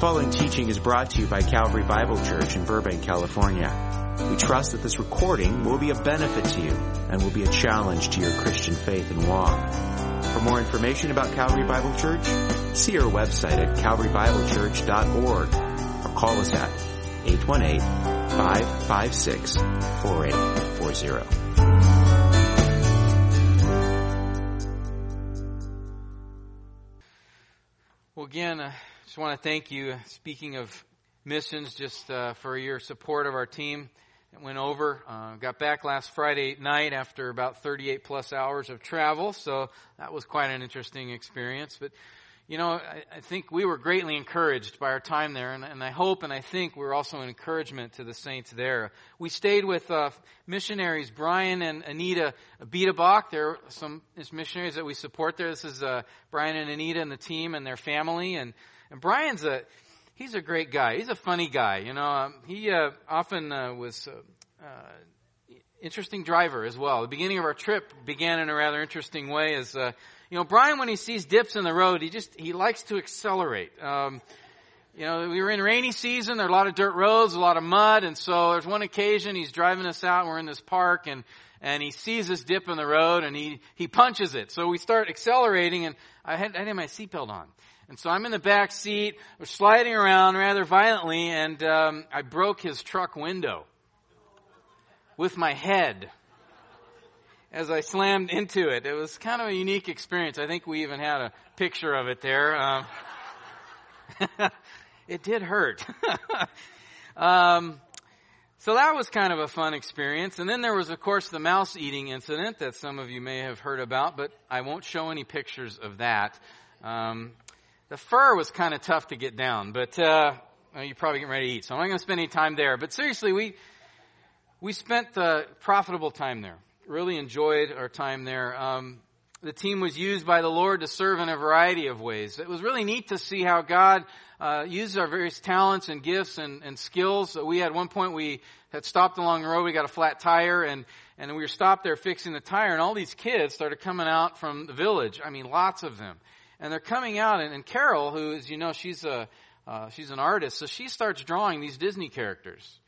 following teaching is brought to you by Calvary Bible Church in Burbank, California. We trust that this recording will be a benefit to you and will be a challenge to your Christian faith and walk. For more information about Calvary Bible Church, see our website at calvarybiblechurch.org or call us at 818-556-4840. Well, again, I just want to thank you. Speaking of missions, just uh, for your support of our team. It went over. Uh, got back last Friday night after about 38 plus hours of travel, so that was quite an interesting experience. But you know, I, I think we were greatly encouraged by our time there, and, and, I hope and I think we are also an encouragement to the saints there. We stayed with uh, missionaries Brian and Anita Bietabach. There are some missionaries that we support there. This is uh, Brian and Anita and the team and their family, and and Brian's a he's a great guy. He's a funny guy. You know, um, he uh, often uh, was. Uh, uh, interesting driver as well. The beginning of our trip began in a rather interesting way as uh, you know, Brian, when he sees dips in the road, he just, he likes to accelerate. Um, you know, we were in rainy season, there are a lot of dirt roads, a lot of mud, and so there's one occasion he's driving us out, we're in this park, and, and he sees this dip in the road, and he, he punches it. So we start accelerating, and I had, I had my seatbelt on. And so I'm in the back seat, sliding around rather violently, and um, I broke his truck window with my head as I slammed into it. It was kind of a unique experience. I think we even had a picture of it there. Um, it did hurt. um, so that was kind of a fun experience. And then there was, of course, the mouse eating incident that some of you may have heard about, but I won't show any pictures of that. Um, the fur was kind of tough to get down, but uh, you're probably getting ready to eat, so I'm not going to spend any time there. But seriously, we we spent the profitable time there really enjoyed our time there. Um, the team was used by the Lord to serve in a variety of ways. It was really neat to see how God uh, uses our various talents and gifts and, and skills. We had one point we had stopped along the road. We got a flat tire and and we were stopped there fixing the tire, and all these kids started coming out from the village. I mean, lots of them, and they're coming out. And, and Carol, who is you know she's a uh, she's an artist, so she starts drawing these Disney characters.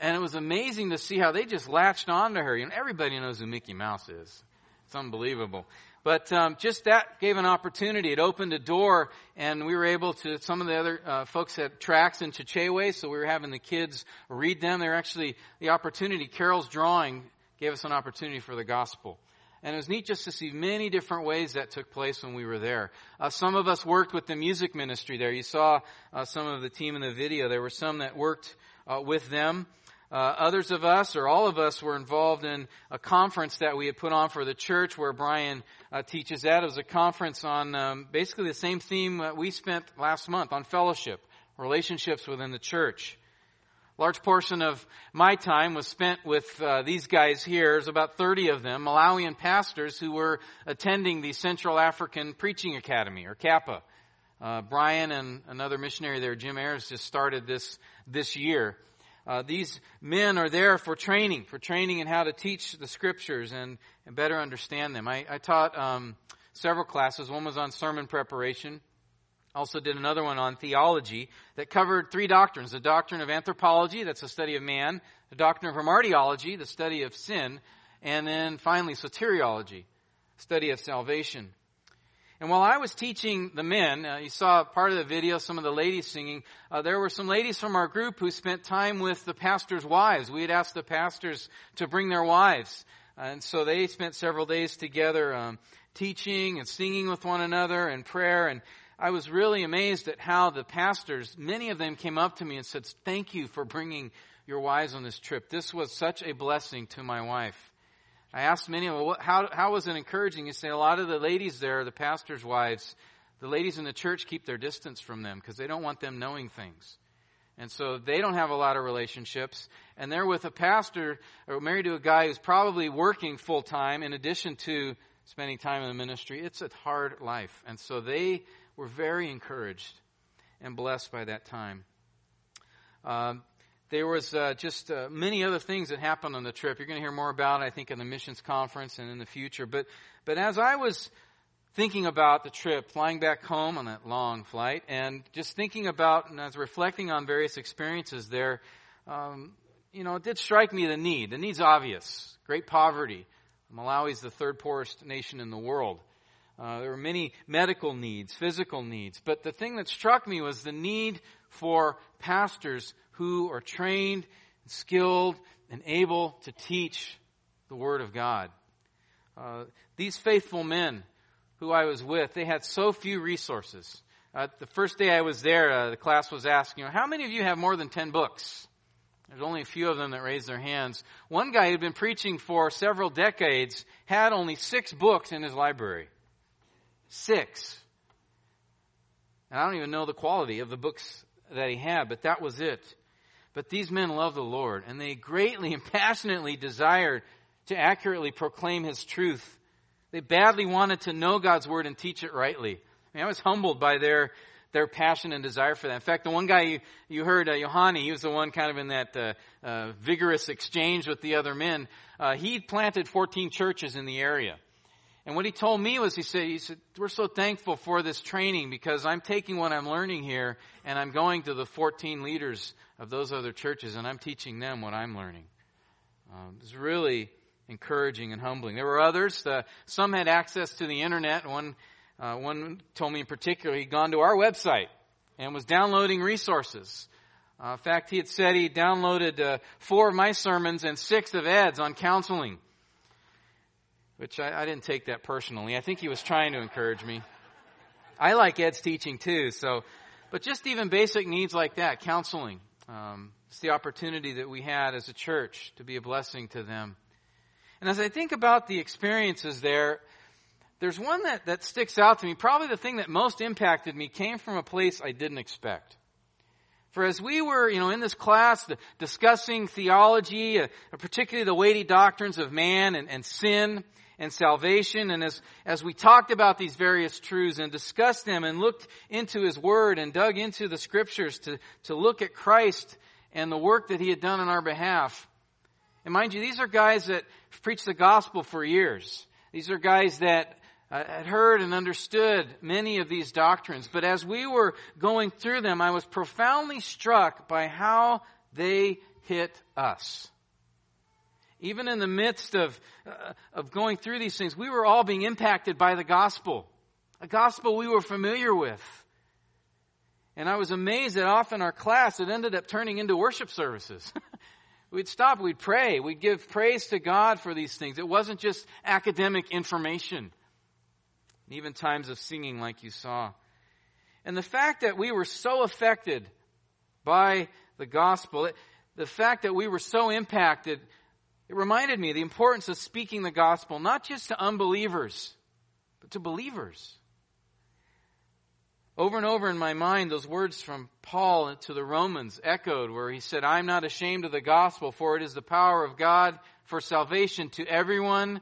And it was amazing to see how they just latched onto her. You know, everybody knows who Mickey Mouse is. It's unbelievable. But um, just that gave an opportunity. It opened a door, and we were able to. Some of the other uh, folks had tracks in Chichewa, so we were having the kids read them. They're actually the opportunity. Carol's drawing gave us an opportunity for the gospel. And it was neat just to see many different ways that took place when we were there. Uh, some of us worked with the music ministry there. You saw uh, some of the team in the video. There were some that worked uh, with them. Uh, others of us, or all of us, were involved in a conference that we had put on for the church where Brian uh, teaches at. It was a conference on um, basically the same theme that we spent last month on fellowship, relationships within the church. Large portion of my time was spent with uh, these guys here. There's about 30 of them, Malawian pastors who were attending the Central African Preaching Academy, or CAPA. Uh, Brian and another missionary there, Jim Ayers, just started this this year. Uh, these men are there for training, for training in how to teach the scriptures and, and better understand them. I, I taught um, several classes. One was on sermon preparation. Also did another one on theology that covered three doctrines. The doctrine of anthropology, that's the study of man. The doctrine of hamartiology, the study of sin. And then finally soteriology, study of salvation. And while I was teaching the men, uh, you saw part of the video, some of the ladies singing, uh, there were some ladies from our group who spent time with the pastor's wives. We had asked the pastors to bring their wives. and so they spent several days together um, teaching and singing with one another and prayer. And I was really amazed at how the pastors, many of them came up to me and said, Thank you for bringing your wives on this trip. This was such a blessing to my wife. I asked many of them, how, how was it encouraging? You say a lot of the ladies there, the pastor's wives, the ladies in the church keep their distance from them because they don't want them knowing things. And so they don't have a lot of relationships. And they're with a pastor or married to a guy who's probably working full time in addition to spending time in the ministry. It's a hard life. And so they were very encouraged and blessed by that time. Um, there was uh, just uh, many other things that happened on the trip. You're going to hear more about I think, in the missions conference and in the future. But, but as I was thinking about the trip, flying back home on that long flight, and just thinking about, and as reflecting on various experiences there, um, you know, it did strike me the need. The need's obvious. Great poverty. Malawi is the third poorest nation in the world. Uh, there were many medical needs, physical needs. But the thing that struck me was the need for pastors who are trained, skilled, and able to teach the Word of God. Uh, these faithful men who I was with, they had so few resources. Uh, the first day I was there, uh, the class was asking, how many of you have more than 10 books? There's only a few of them that raised their hands. One guy who'd been preaching for several decades had only six books in his library. Six. And I don't even know the quality of the books that he had, but that was it. But these men loved the Lord, and they greatly and passionately desired to accurately proclaim His truth. They badly wanted to know God's Word and teach it rightly. I, mean, I was humbled by their their passion and desire for that. In fact, the one guy you, you heard, uh, he was the one kind of in that uh, uh, vigorous exchange with the other men. Uh, he planted 14 churches in the area. And what he told me was, he said, he said, we're so thankful for this training because I'm taking what I'm learning here and I'm going to the 14 leaders of those other churches and I'm teaching them what I'm learning. Um, it's really encouraging and humbling. There were others. Uh, some had access to the internet. One, uh, one told me in particular he'd gone to our website and was downloading resources. Uh, in fact, he had said he downloaded uh, four of my sermons and six of Ed's on counseling which I, I, didn't take that personally. I think he was trying to encourage me. I like Ed's teaching too, so, but just even basic needs like that, counseling. Um, it's the opportunity that we had as a church to be a blessing to them. And as I think about the experiences there, there's one that, that sticks out to me. Probably the thing that most impacted me came from a place I didn't expect. For as we were, you know, in this class discussing theology, uh, particularly the weighty doctrines of man and, and sin, and salvation. And as, as we talked about these various truths and discussed them and looked into His Word and dug into the Scriptures to, to look at Christ and the work that He had done on our behalf. And mind you, these are guys that preached the gospel for years. These are guys that uh, had heard and understood many of these doctrines. But as we were going through them, I was profoundly struck by how they hit us even in the midst of, uh, of going through these things, we were all being impacted by the gospel, a gospel we were familiar with. And I was amazed that often our class, it ended up turning into worship services. we'd stop, we'd pray, we'd give praise to God for these things. It wasn't just academic information, even times of singing like you saw. And the fact that we were so affected by the gospel, the fact that we were so impacted it reminded me the importance of speaking the gospel, not just to unbelievers, but to believers. Over and over in my mind, those words from Paul to the Romans echoed where he said, I'm not ashamed of the gospel, for it is the power of God for salvation to everyone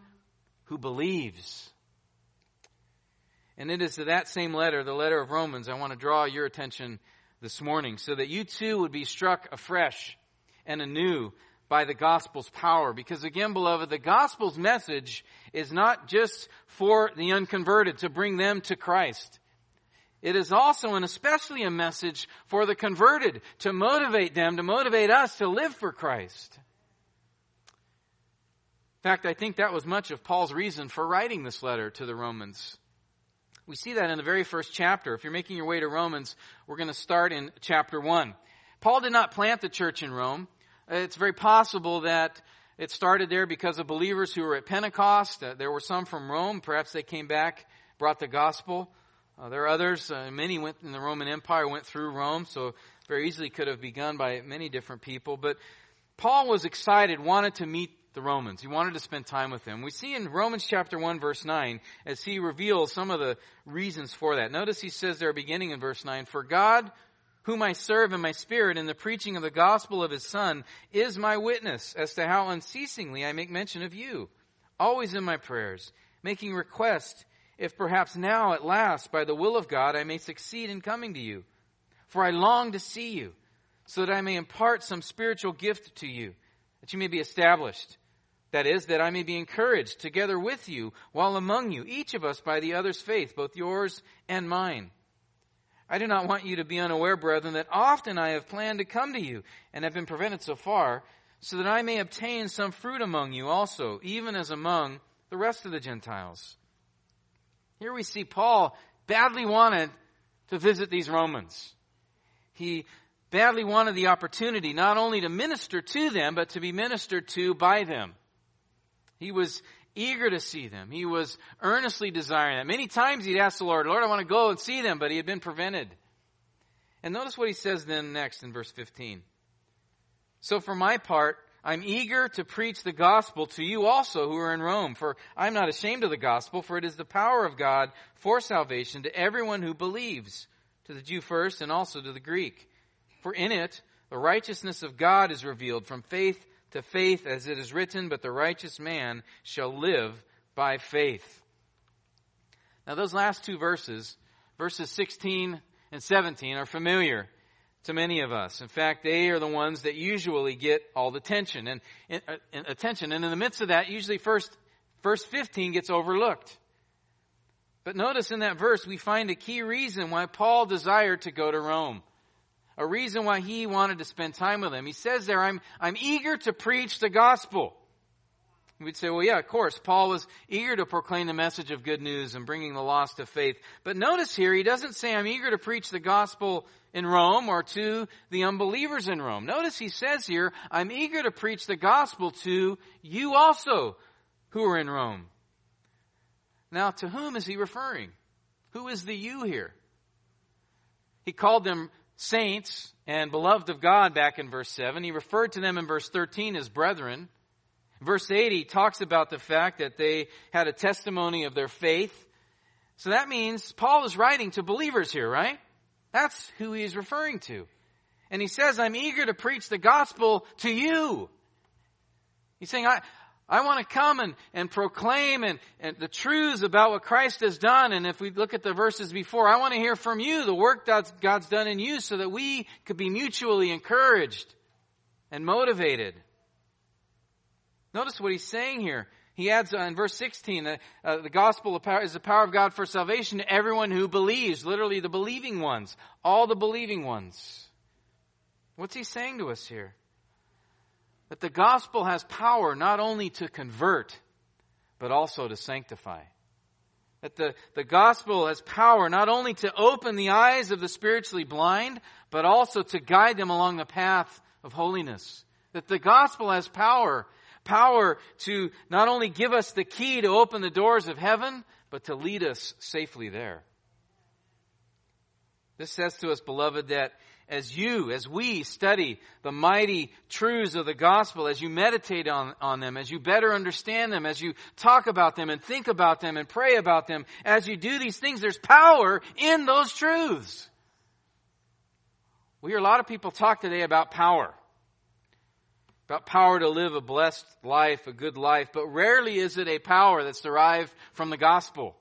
who believes. And it is to that same letter, the letter of Romans, I want to draw your attention this morning so that you too would be struck afresh and anew by the gospel's power. Because again, beloved, the gospel's message is not just for the unconverted to bring them to Christ. It is also and especially a message for the converted to motivate them, to motivate us to live for Christ. In fact, I think that was much of Paul's reason for writing this letter to the Romans. We see that in the very first chapter. If you're making your way to Romans, we're going to start in chapter 1. Paul did not plant the church in Rome. It's very possible that it started there because of believers who were at Pentecost. Uh, there were some from Rome. Perhaps they came back, brought the gospel. Uh, there are others. Uh, many went in the Roman Empire, went through Rome, so very easily could have begun by many different people. But Paul was excited, wanted to meet the Romans. He wanted to spend time with them. We see in Romans chapter 1 verse 9 as he reveals some of the reasons for that. Notice he says there beginning in verse 9, For God whom I serve in my spirit in the preaching of the gospel of his Son, is my witness as to how unceasingly I make mention of you, always in my prayers, making request, if perhaps now at last, by the will of God, I may succeed in coming to you. For I long to see you, so that I may impart some spiritual gift to you, that you may be established That is, that I may be encouraged together with you while among you, each of us by the other's faith, both yours and mine. I do not want you to be unaware, brethren, that often I have planned to come to you and have been prevented so far, so that I may obtain some fruit among you also, even as among the rest of the Gentiles. Here we see Paul badly wanted to visit these Romans. He badly wanted the opportunity not only to minister to them, but to be ministered to by them. He was eager to see them. He was earnestly desiring them. Many times he'd ask the Lord, Lord, I want to go and see them, but he had been prevented. And notice what he says then next in verse 15. So for my part, I'm eager to preach the gospel to you also who are in Rome, for I'm not ashamed of the gospel, for it is the power of God for salvation to everyone who believes, to the Jew first and also to the Greek. For in it, the righteousness of God is revealed from faith to faith, as it is written, but the righteous man shall live by faith. Now, those last two verses, verses 16 and 17, are familiar to many of us. In fact, they are the ones that usually get all the tension and, and, uh, and attention. And in the midst of that, usually first, verse 15 gets overlooked. But notice in that verse, we find a key reason why Paul desired to go to Rome a reason why he wanted to spend time with them. He says there, I'm, I'm eager to preach the gospel. We'd say, well, yeah, of course. Paul was eager to proclaim the message of good news and bringing the lost to faith. But notice here, he doesn't say, I'm eager to preach the gospel in Rome or to the unbelievers in Rome. Notice he says here, I'm eager to preach the gospel to you also who are in Rome. Now, to whom is he referring? Who is the you here? He called them saints and beloved of God back in verse 7. He referred to them in verse 13 as brethren. Verse 8, he talks about the fact that they had a testimony of their faith. So that means Paul is writing to believers here, right? That's who he's referring to. And he says, I'm eager to preach the gospel to you. He's saying, I, I want to come and, and proclaim and, and the truths about what Christ has done. And if we look at the verses before, I want to hear from you the work that God's done in you so that we could be mutually encouraged and motivated. Notice what he's saying here. He adds in verse 16, uh, uh, the gospel is the power of God for salvation to everyone who believes, literally the believing ones, all the believing ones. What's he saying to us here? That the gospel has power not only to convert, but also to sanctify. That the, the gospel has power not only to open the eyes of the spiritually blind, but also to guide them along the path of holiness. That the gospel has power, power to not only give us the key to open the doors of heaven, but to lead us safely there. This says to us, beloved, that as you, as we study the mighty truths of the gospel, as you meditate on, on them, as you better understand them, as you talk about them and think about them and pray about them, as you do these things, there's power in those truths. We hear a lot of people talk today about power. About power to live a blessed life, a good life, but rarely is it a power that's derived from the gospel.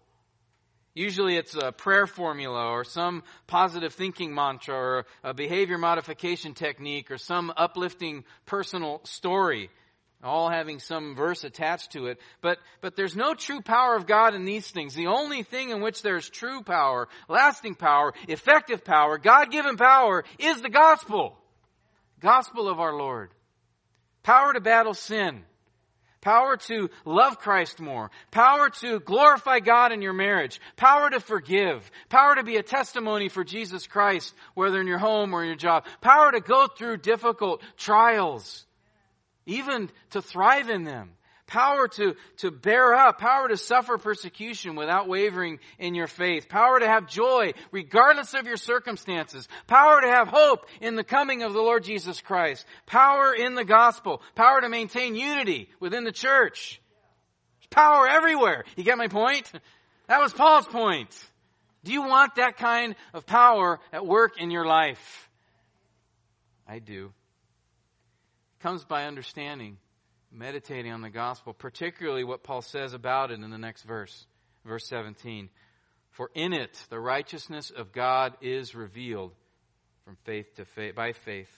Usually it's a prayer formula or some positive thinking mantra or a behavior modification technique or some uplifting personal story, all having some verse attached to it. But, but there's no true power of God in these things. The only thing in which there's true power, lasting power, effective power, God-given power is the gospel. Gospel of our Lord. Power to battle sin power to love Christ more, power to glorify God in your marriage, power to forgive, power to be a testimony for Jesus Christ, whether in your home or in your job, power to go through difficult trials, even to thrive in them power to, to bear up, power to suffer persecution without wavering in your faith, power to have joy regardless of your circumstances, power to have hope in the coming of the Lord Jesus Christ, power in the gospel, power to maintain unity within the church. Power everywhere. You get my point? That was Paul's point. Do you want that kind of power at work in your life? I do. It comes by understanding meditating on the gospel, particularly what Paul says about it in the next verse, verse 17. For in it the righteousness of God is revealed from faith to faith by faith.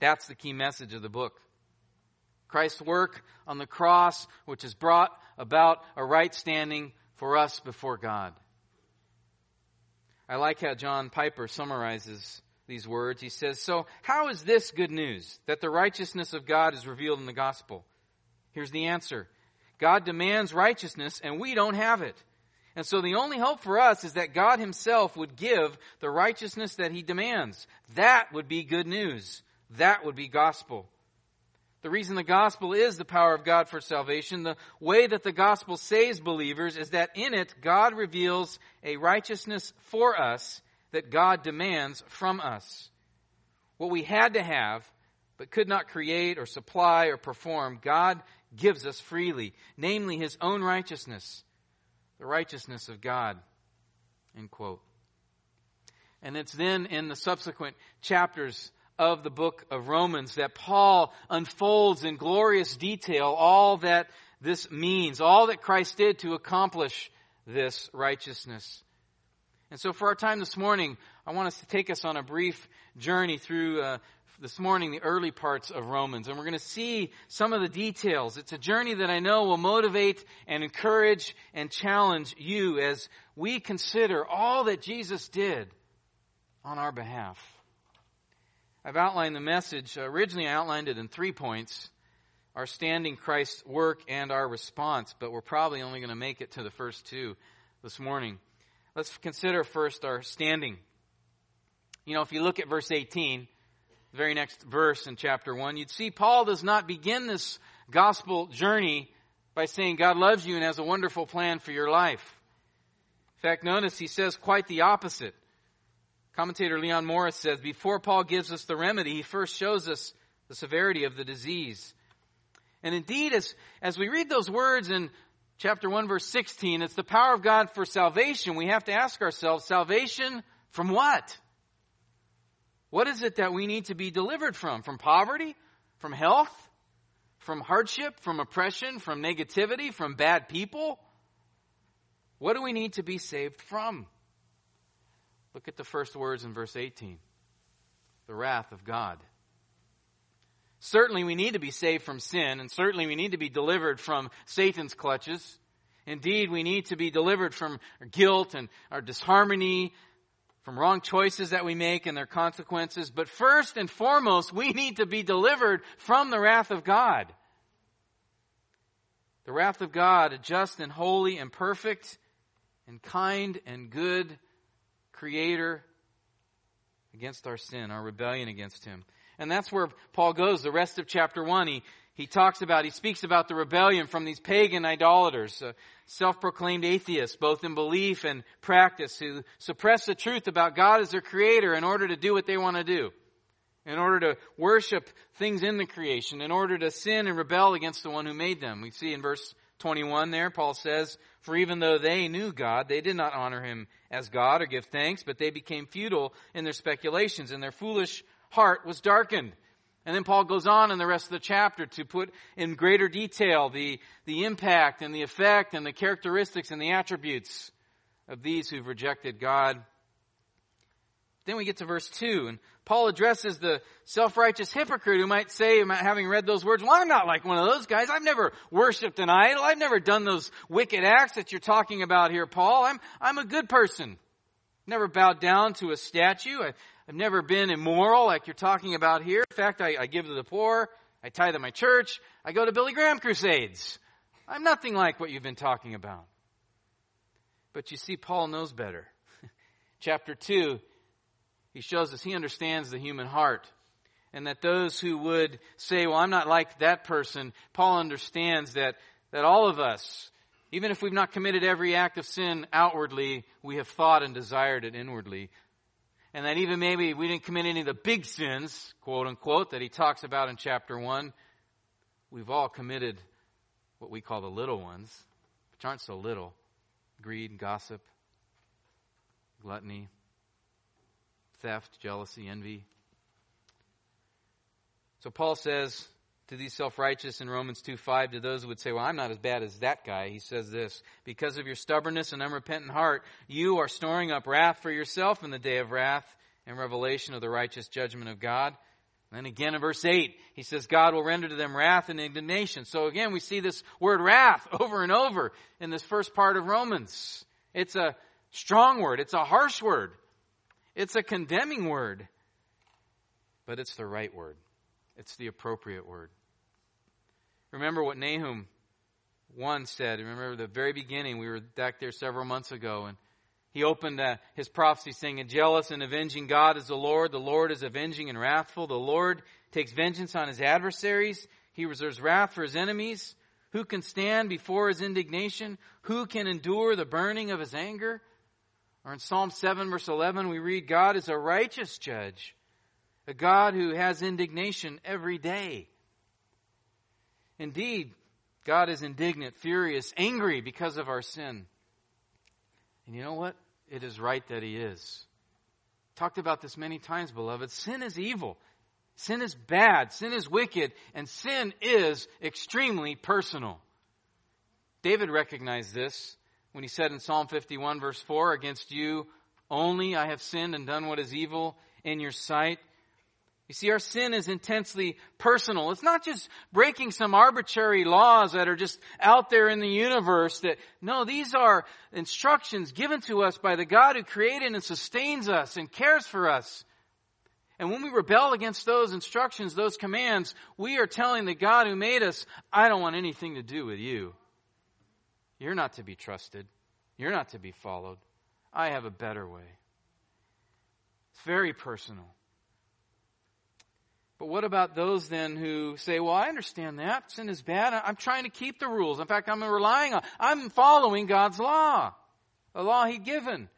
That's the key message of the book. Christ's work on the cross, which has brought about a right standing for us before God. I like how John Piper summarizes these words. He says, So, how is this good news that the righteousness of God is revealed in the gospel? Here's the answer God demands righteousness, and we don't have it. And so the only hope for us is that God Himself would give the righteousness that He demands. That would be good news. That would be gospel. The reason the gospel is the power of God for salvation, the way that the gospel saves believers is that in it God reveals a righteousness for us that God demands from us. What we had to have, but could not create or supply or perform, God gives us freely, namely His own righteousness, the righteousness of God. End quote. And it's then in the subsequent chapters of the book of Romans that Paul unfolds in glorious detail all that this means, all that Christ did to accomplish this righteousness. And so for our time this morning, I want us to take us on a brief journey through uh, this morning the early parts of Romans. And we're going to see some of the details. It's a journey that I know will motivate and encourage and challenge you as we consider all that Jesus did on our behalf. I've outlined the message. Originally, I outlined it in three points our standing Christ's work and our response, but we're probably only going to make it to the first two this morning. Let's consider first our standing. You know, if you look at verse 18, the very next verse in chapter 1, you'd see Paul does not begin this gospel journey by saying God loves you and has a wonderful plan for your life. In fact, notice he says quite the opposite. Commentator Leon Morris says, before Paul gives us the remedy, he first shows us the severity of the disease. And indeed, as, as we read those words in chapter 1, verse 16, it's the power of God for salvation. We have to ask ourselves, salvation from what? What is it that we need to be delivered from? From poverty? From health? From hardship? From oppression? From negativity? From bad people? What do we need to be saved from? Look at the first words in verse 18 the wrath of God. Certainly, we need to be saved from sin, and certainly, we need to be delivered from Satan's clutches. Indeed, we need to be delivered from our guilt and our disharmony, from wrong choices that we make and their consequences. But first and foremost, we need to be delivered from the wrath of God. The wrath of God, a just and holy and perfect and kind and good creator against our sin, our rebellion against him. And that's where Paul goes. The rest of chapter 1, he, he talks about, he speaks about the rebellion from these pagan idolaters, uh, self-proclaimed atheists, both in belief and practice, who suppress the truth about God as their creator in order to do what they want to do. In order to worship things in the creation, in order to sin and rebel against the one who made them. We see in verse 21 there, Paul says, For even though they knew God, they did not honor him as God or give thanks, but they became futile in their speculations, and their foolish heart was darkened. And then Paul goes on in the rest of the chapter to put in greater detail the, the impact and the effect and the characteristics and the attributes of these who've rejected God. Then we get to verse 2, and Paul addresses the self-righteous hypocrite who might say, having read those words, well, I'm not like one of those guys. I've never worshiped an idol. I've never done those wicked acts that you're talking about here, Paul. I'm, I'm a good person. Never bowed down to a statue. I, have never been immoral like you're talking about here. In fact, I, I give to the poor. I tithe at my church. I go to Billy Graham crusades. I'm nothing like what you've been talking about. But you see, Paul knows better. Chapter 2, he shows us he understands the human heart. And that those who would say, well, I'm not like that person, Paul understands that, that all of us, even if we've not committed every act of sin outwardly, we have thought and desired it inwardly and that even maybe we didn't commit any of the big sins, quote unquote, that he talks about in chapter 1, we've all committed what we call the little ones, which aren't so little greed, gossip, gluttony, theft, jealousy, envy. So Paul says to these self-righteous in Romans 2 5, to those who would say, Well, I'm not as bad as that guy, he says this, because of your stubbornness and unrepentant heart, you are storing up wrath for yourself in the day of wrath and revelation of the righteous judgment of God, And again in verse 8, he says, God will render to them wrath and indignation. So again, we see this word wrath over and over in this first part of Romans. It's a strong word. It's a harsh word. It's a condemning word. But it's the right word. It's the appropriate word. Remember what Nahum 1 said. Remember the very beginning. We were back there several months ago and he opened uh, his prophecy saying, A jealous and avenging God is the Lord. The Lord is avenging and wrathful. The Lord takes vengeance on his adversaries. He reserves wrath for his enemies. Who can stand before his indignation? Who can endure the burning of his anger? Or in Psalm 7 verse 11, we read, God is a righteous judge, a God who has indignation every day. Indeed, God is indignant, furious, angry because of our sin. And you know what? it is right that he is. Talked about this many times, beloved. Sin is evil. Sin is bad. Sin is wicked. And sin is extremely personal. David recognized this when he said in Psalm 51 verse 4, Against you only I have sinned and done what is evil in your sight. You see, our sin is intensely personal. It's not just breaking some arbitrary laws that are just out there in the universe that, no, these are instructions given to us by the God who created and sustains us and cares for us. And when we rebel against those instructions, those commands, we are telling the God who made us, I don't want anything to do with you. You're not to be trusted. You're not to be followed. I have a better way. It's very personal. But what about those then who say, well, I understand that. Sin is bad. I'm trying to keep the rules. In fact, I'm relying on, I'm following God's law, the law He'd given.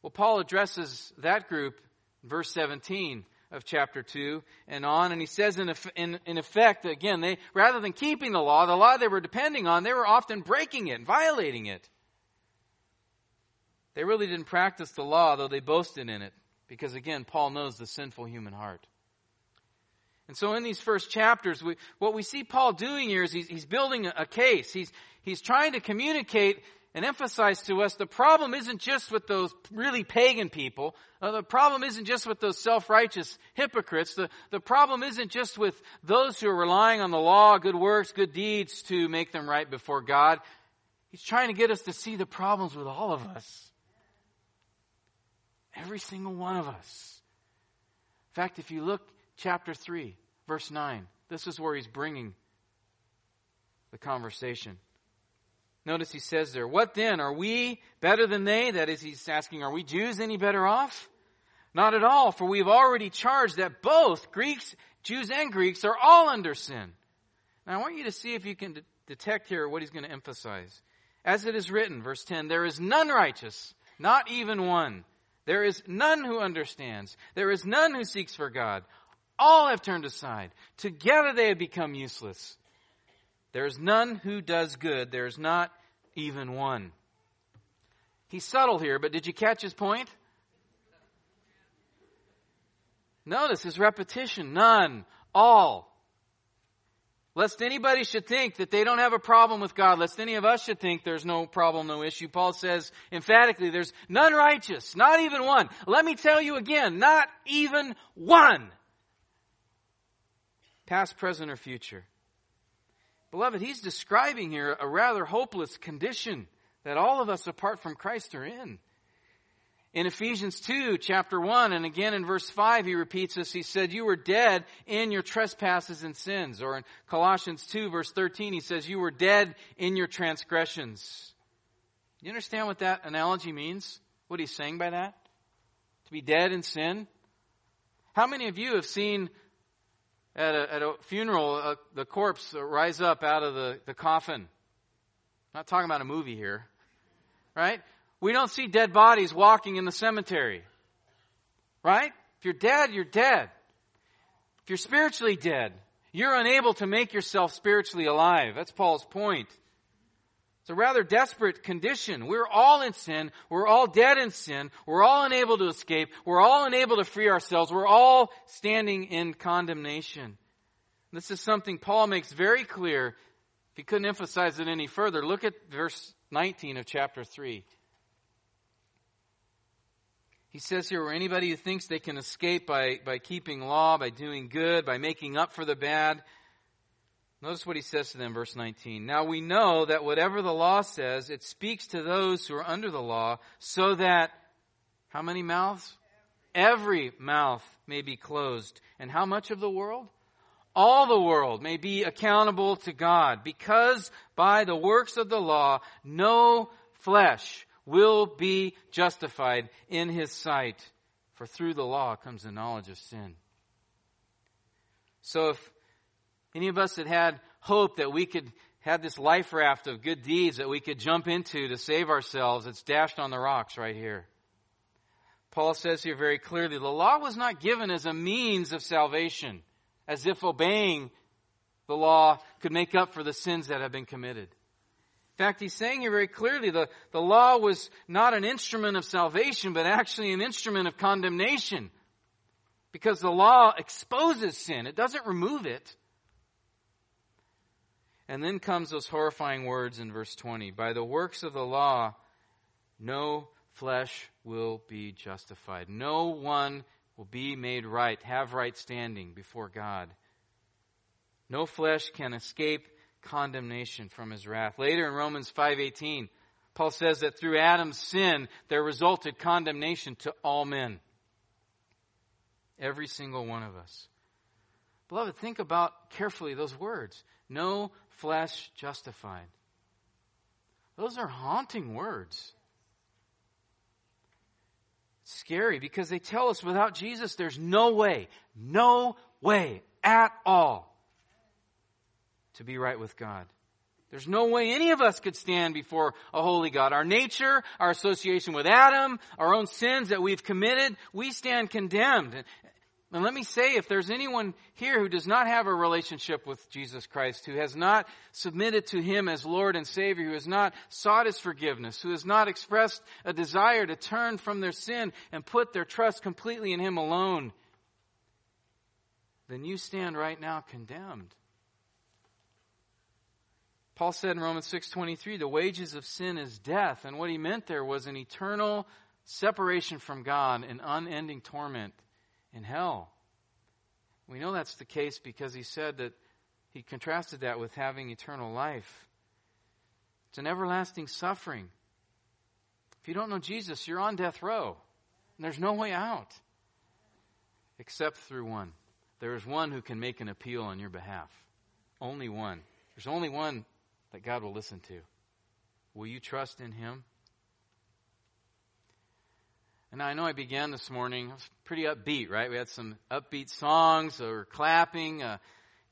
Well, Paul addresses that group in verse 17 of chapter 2 and on, and he says in, in, in effect, again, they, rather than keeping the law, the law they were depending on, they were often breaking it, and violating it. They really didn't practice the law, though they boasted in it, because again, Paul knows the sinful human heart. And so in these first chapters, we, what we see Paul doing here is he's, he's building a, case. He's, he's trying to communicate and emphasize to us the problem isn't just with those really pagan people. Uh, the problem isn't just with those self-righteous hypocrites. The, the problem isn't just with those who are relying on the law, good works, good deeds to make them right before God. He's trying to get us to see the problems with all of us. Every single one of us. In fact, if you look chapter 3, verse 9. This is where he's bringing the conversation. Notice he says there, What then? Are we better than they? That is, he's asking, Are we Jews any better off? Not at all, for we've already charged that both Greeks, Jews and Greeks are all under sin. Now I want you to see if you can de- detect here what he's going to emphasize. As it is written, verse 10, there is none righteous, not even one. There is none who understands. There is none who seeks for God. All have turned aside. Together they have become useless. There is none who does good. There is not even one. He's subtle here, but did you catch his point? Notice his repetition. None. All. Lest anybody should think that they don't have a problem with God, lest any of us should think there's no problem, no issue. Paul says emphatically, there's none righteous, not even one. Let me tell you again, not even one past, present, or future. Beloved, he's describing here a rather hopeless condition that all of us apart from Christ are in. In Ephesians 2, chapter 1, and again in verse 5, he repeats this. He said, You were dead in your trespasses and sins. Or in Colossians 2, verse 13, he says, You were dead in your transgressions. You understand what that analogy means? What he's saying by that? To be dead in sin? How many of you have seen at a, at a funeral, uh, the corpse rise up out of the, the coffin. I'm not talking about a movie here, right? We don't see dead bodies walking in the cemetery, right? If you're dead, you're dead. If you're spiritually dead, you're unable to make yourself spiritually alive. That's Paul's point. It's a rather desperate condition. We're all in sin. We're all dead in sin. We're all unable to escape. We're all unable to free ourselves. We're all standing in condemnation. This is something Paul makes very clear. If he couldn't emphasize it any further, look at verse 19 of chapter 3. He says here, where anybody who thinks they can escape by, by keeping law, by doing good, by making up for the bad, Notice what he says to them, verse 19. Now we know that whatever the law says, it speaks to those who are under the law, so that, how many mouths? Every mouth may be closed. And how much of the world? All the world may be accountable to God, because by the works of the law, no flesh will be justified in his sight. For through the law comes the knowledge of sin. So if any of us that had hope that we could have this life raft of good deeds that we could jump into to save ourselves, it's dashed on the rocks right here. Paul says here very clearly, the law was not given as a means of salvation, as if obeying the law could make up for the sins that have been committed. In fact, he's saying here very clearly the, the law was not an instrument of salvation, but actually an instrument of condemnation. Because the law exposes sin. It doesn't remove it. And then comes those horrifying words in verse 20. By the works of the law, no flesh will be justified. No one will be made right, have right standing before God. No flesh can escape condemnation from his wrath. Later in Romans 5:18, Paul says that through Adam's sin there resulted condemnation to all men. Every single one of us. Beloved, think about carefully those words. No flesh justified. Those are haunting words. Scary because they tell us without Jesus there's no way, no way at all to be right with God. There's no way any of us could stand before a holy God. Our nature, our association with Adam, our own sins that we've committed, we stand condemned. And let me say, if there's anyone here who does not have a relationship with Jesus Christ, who has not submitted to Him as Lord and Savior, who has not sought His forgiveness, who has not expressed a desire to turn from their sin and put their trust completely in Him alone, then you stand right now condemned. Paul said in Romans 6:23, the wages of sin is death, and what he meant there was an eternal separation from God and unending torment in hell. We know that's the case because he said that he contrasted that with having eternal life. It's an everlasting suffering. If you don't know Jesus, you're on death row. And there's no way out except through one. There is one who can make an appeal on your behalf. Only one. There's only one that God will listen to. Will you trust in him? And I know I began this morning, pretty upbeat, right? We had some upbeat songs, so we're clapping, uh,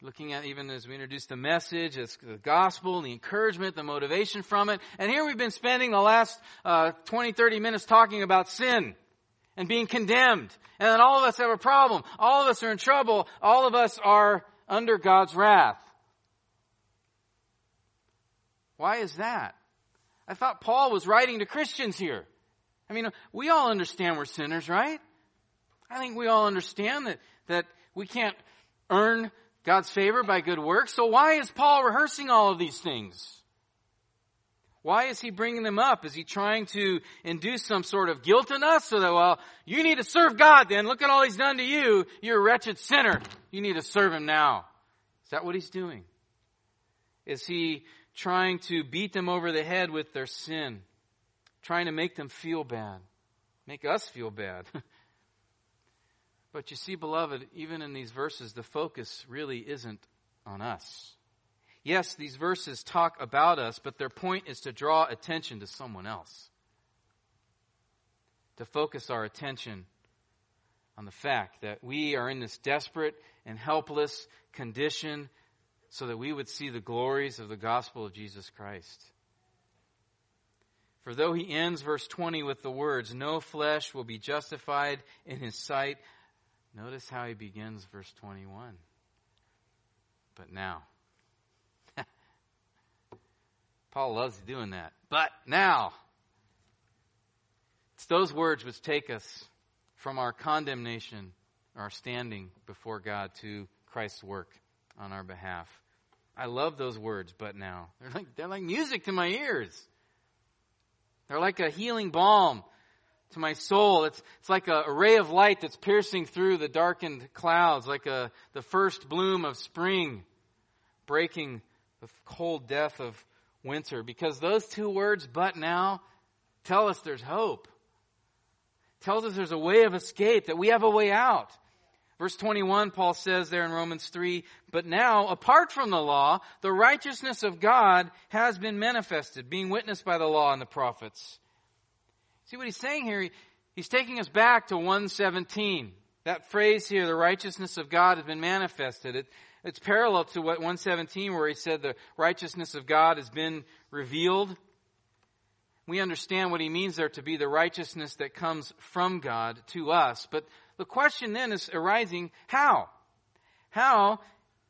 looking at even as we introduced the message, it's the gospel, the encouragement, the motivation from it. And here we've been spending the last uh, 20, 30 minutes talking about sin and being condemned. And then all of us have a problem. All of us are in trouble. All of us are under God's wrath. Why is that? I thought Paul was writing to Christians here. I mean, we all understand we're sinners, right? I think we all understand that, that we can't earn God's favor by good works. So why is Paul rehearsing all of these things? Why is he bringing them up? Is he trying to induce some sort of guilt in us so that, well, you need to serve God then. Look at all he's done to you. You're a wretched sinner. You need to serve him now. Is that what he's doing? Is he trying to beat them over the head with their sin? Trying to make them feel bad, make us feel bad. but you see, beloved, even in these verses, the focus really isn't on us. Yes, these verses talk about us, but their point is to draw attention to someone else. To focus our attention on the fact that we are in this desperate and helpless condition so that we would see the glories of the gospel of Jesus Christ. For though he ends verse 20 with the words, No flesh will be justified in his sight, notice how he begins verse 21. But now. Paul loves doing that. But now. It's those words which take us from our condemnation, our standing before God, to Christ's work on our behalf. I love those words, but now. They're like, they're like music to my ears. They're like a healing balm to my soul. It's, it's like a, ray of light that's piercing through the darkened clouds, like a, the first bloom of spring breaking the cold death of winter. Because those two words, but now, tell us there's hope. Tells us there's a way of escape, that we have a way out. Verse 21, Paul says there in Romans 3, but now, apart from the law, the righteousness of God has been manifested, being witnessed by the law and the prophets. See what he's saying here? He's taking us back to 117. That phrase here, the righteousness of God has been manifested. It, it's parallel to what 117 where he said the righteousness of God has been revealed. We understand what he means there to be the righteousness that comes from God to us. But the question then is arising, how? How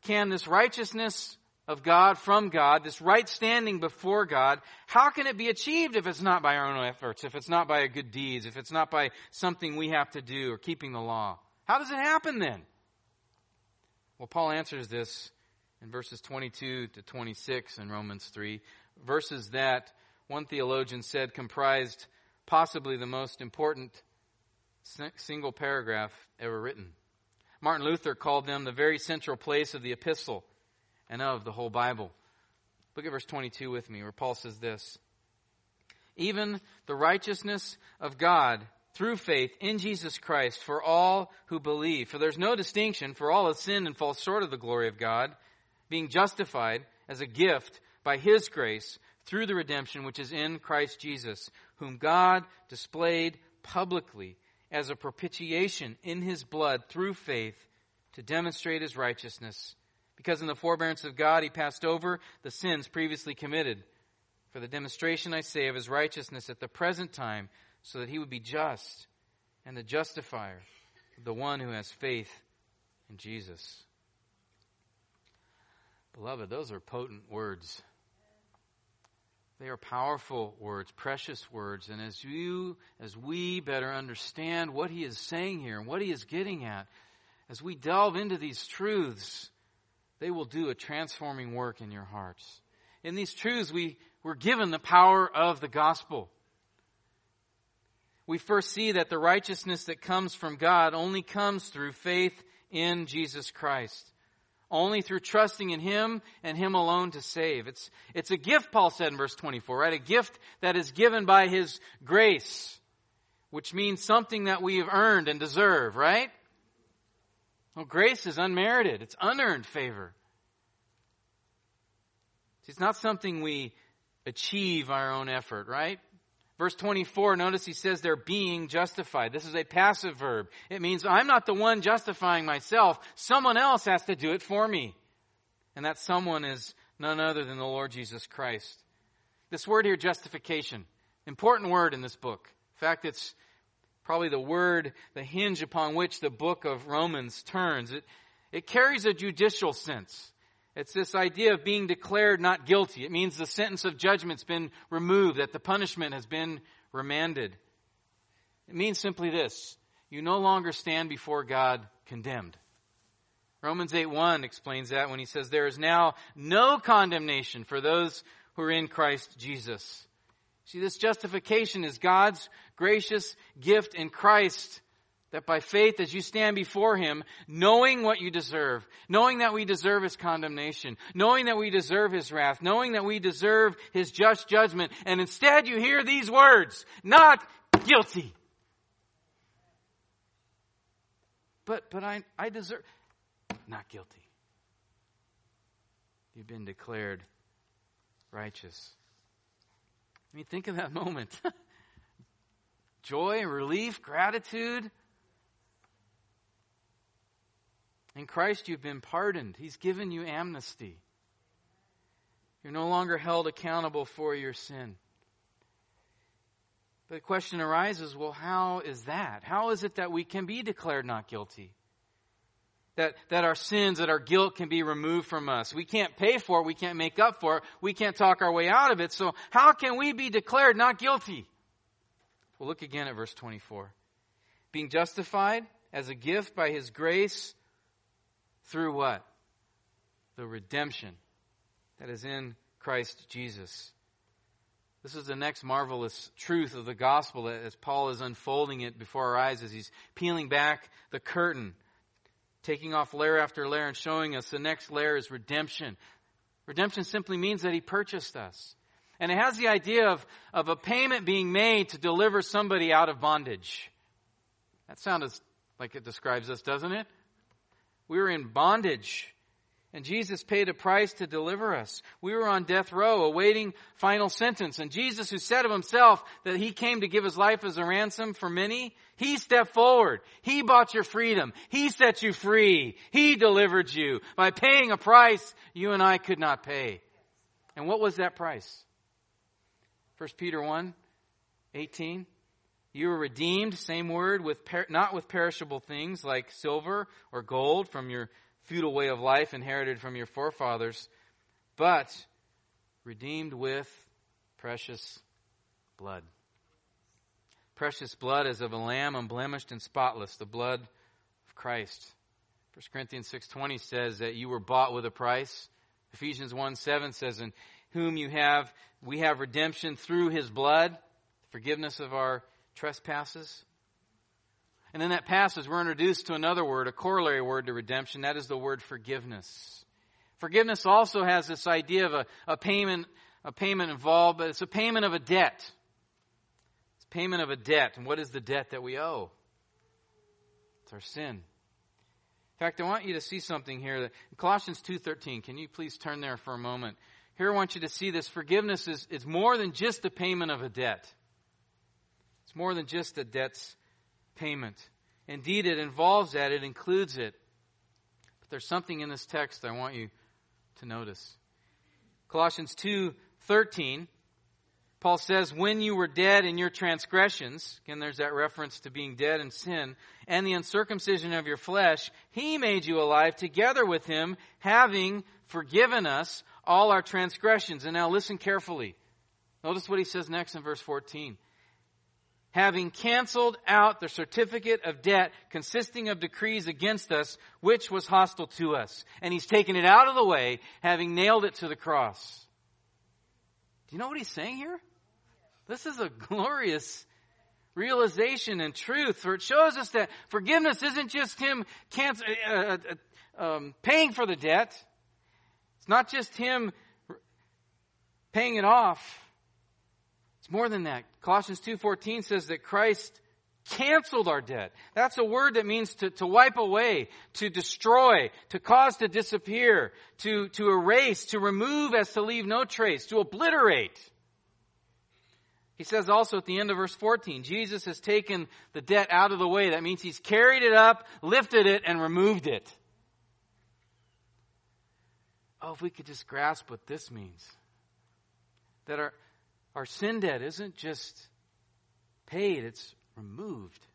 can this righteousness of God from God, this right standing before God, how can it be achieved if it's not by our own efforts, if it's not by good deeds, if it's not by something we have to do or keeping the law? How does it happen then? Well, Paul answers this in verses 22 to 26 in Romans 3, verses that one theologian said comprised possibly the most important single paragraph ever written. Martin Luther called them the very central place of the epistle and of the whole Bible. Look at verse 22 with me, where Paul says this Even the righteousness of God through faith in Jesus Christ for all who believe. For there's no distinction, for all have sinned and fall short of the glory of God, being justified as a gift by His grace through the redemption which is in Christ Jesus, whom God displayed publicly as a propitiation in his blood through faith to demonstrate his righteousness. Because in the forbearance of God he passed over the sins previously committed. For the demonstration, I say, of his righteousness at the present time, so that he would be just and the justifier of the one who has faith in Jesus. Beloved, those are potent words. They are powerful words, precious words. And as you, as we better understand what he is saying here and what he is getting at, as we delve into these truths, they will do a transforming work in your hearts. In these truths, we were given the power of the gospel. We first see that the righteousness that comes from God only comes through faith in Jesus Christ only through trusting in Him and Him alone to save. It's, it's a gift, Paul said in verse 24, right? A gift that is given by His grace, which means something that we have earned and deserve, right? Well, grace is unmerited. It's unearned favor. It's not something we achieve our own effort, right? Verse 24, notice he says they're being justified. This is a passive verb. It means I'm not the one justifying myself. Someone else has to do it for me. And that someone is none other than the Lord Jesus Christ. This word here, justification, important word in this book. In fact, it's probably the word, the hinge upon which the book of Romans turns. It, it carries a judicial sense. It's this idea of being declared not guilty. It means the sentence of judgment's been removed, that the punishment has been remanded. It means simply this. You no longer stand before God condemned. Romans 8 1 explains that when he says, There is now no condemnation for those who are in Christ Jesus. See, this justification is God's gracious gift in Christ that by faith, as you stand before Him, knowing what you deserve, knowing that we deserve His condemnation, knowing that we deserve His wrath, knowing that we deserve His just judgment, and instead you hear these words, not guilty. But, but I, I deserve, not guilty. You've been declared righteous. I mean, think of that moment. Joy, relief, gratitude. In Christ, you've been pardoned. He's given you amnesty. You're no longer held accountable for your sin. But the question arises well, how is that? How is it that we can be declared not guilty? That, that our sins, that our guilt can be removed from us. We can't pay for it. We can't make up for it. We can't talk our way out of it. So how can we be declared not guilty? Well, look again at verse 24. Being justified as a gift by his grace through what? The redemption that is in Christ Jesus. This is the next marvelous truth of the gospel as Paul is unfolding it before our eyes as he's peeling back the curtain, taking off layer after layer and showing us the next layer is redemption. Redemption simply means that he purchased us. And it has the idea of, of a payment being made to deliver somebody out of bondage. That sounds like it describes us, doesn't it? We were in bondage. And Jesus paid a price to deliver us. We were on death row awaiting final sentence. And Jesus, who said of himself that he came to give his life as a ransom for many, he stepped forward. He bought your freedom. He set you free. He delivered you by paying a price you and I could not pay. And what was that price? 1 Peter 1, 18. You were redeemed, same word, with per- not with perishable things like silver or gold from your futile way of life inherited from your forefathers, but redeemed with precious blood. Precious blood is of a lamb unblemished and spotless, the blood of Christ. 1 Corinthians 6:20 says that you were bought with a price. Ephesians 1 7 says, In whom you have we have redemption through his blood, forgiveness of our trespasses. And in that passage, we're introduced to another word, a corollary word to redemption. That is the word forgiveness. Forgiveness also has this idea of a, a payment, a payment involved, but it's a payment of a debt. It's payment of a debt. And what is the debt that we owe? It's our sin. In fact, I want you to see something here. That Colossians 2.13, can you please turn there for a moment? Here I want you to see this. Forgiveness is, is more than just the payment of a debt. It's more than just a debt's payment. Indeed, it involves that, it includes it. But there's something in this text I want you to notice. Colossians 2:13 Paul says, When you were dead in your transgressions, again, there's that reference to being dead in sin, and the uncircumcision of your flesh, he made you alive together with him, having forgiven us all our transgressions. And now listen carefully. Notice what he says next in verse 14 having canceled out the certificate of debt consisting of decrees against us, which was hostile to us. And he's taken it out of the way, having nailed it to the cross. Do you know what he's saying here? This is a glorious realization and truth, for it shows us that forgiveness isn't just him uh, uh, uh, um, paying for the debt. It's not just him paying it off. More than that. Colossians 2.14 says that Christ canceled our debt. That's a word that means to, to wipe away, to destroy, to cause to disappear, to, to erase, to remove as to leave no trace, to obliterate. He says also at the end of verse 14, Jesus has taken the debt out of the way. That means he's carried it up, lifted it, and removed it. Oh, if we could just grasp what this means. That our, our sin debt isn't just paid, it's removed.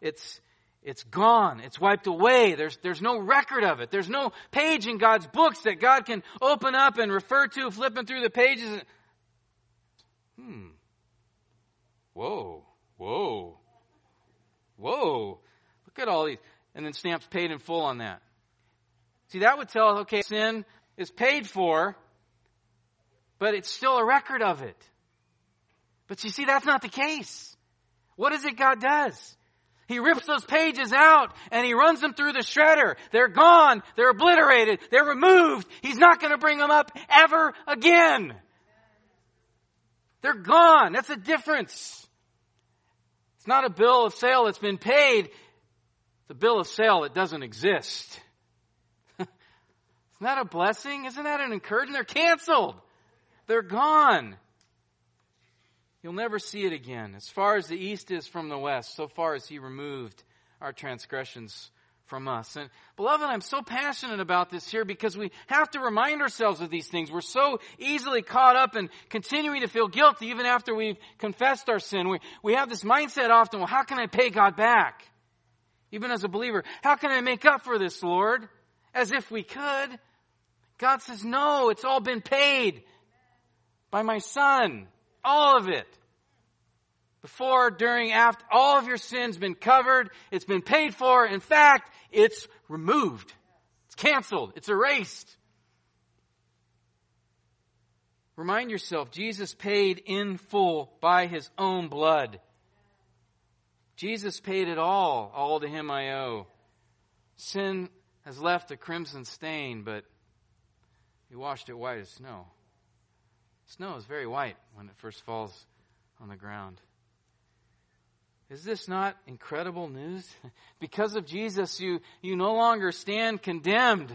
It's, it's gone. It's wiped away. There's, there's no record of it. There's no page in God's books that God can open up and refer to, flipping through the pages. Hmm. Whoa. Whoa. Whoa. Look at all these. And then stamps paid in full on that. See, that would tell, okay, sin is paid for, but it's still a record of it. But you see, that's not the case. What is it God does? He rips those pages out and he runs them through the shredder. They're gone. They're obliterated. They're removed. He's not going to bring them up ever again. They're gone. That's a difference. It's not a bill of sale that's been paid. It's a bill of sale that doesn't exist. Isn't that a blessing? Isn't that an encouragement? They're canceled. They're gone. You'll never see it again. As far as the east is from the west, so far as He removed our transgressions from us. And beloved, I'm so passionate about this here because we have to remind ourselves of these things. We're so easily caught up in continuing to feel guilty even after we've confessed our sin. We, we have this mindset often, well, how can I pay God back? Even as a believer, how can I make up for this, Lord? As if we could. God says, no, it's all been paid by my son. All of it. Before, during, after, all of your sins been covered. It's been paid for. In fact, it's removed. It's canceled. It's erased. Remind yourself, Jesus paid in full by his own blood. Jesus paid it all. All to him I owe. Sin has left a crimson stain, but he washed it white as snow. Snow is very white when it first falls on the ground. Is this not incredible news? Because of Jesus, you, you no longer stand condemned.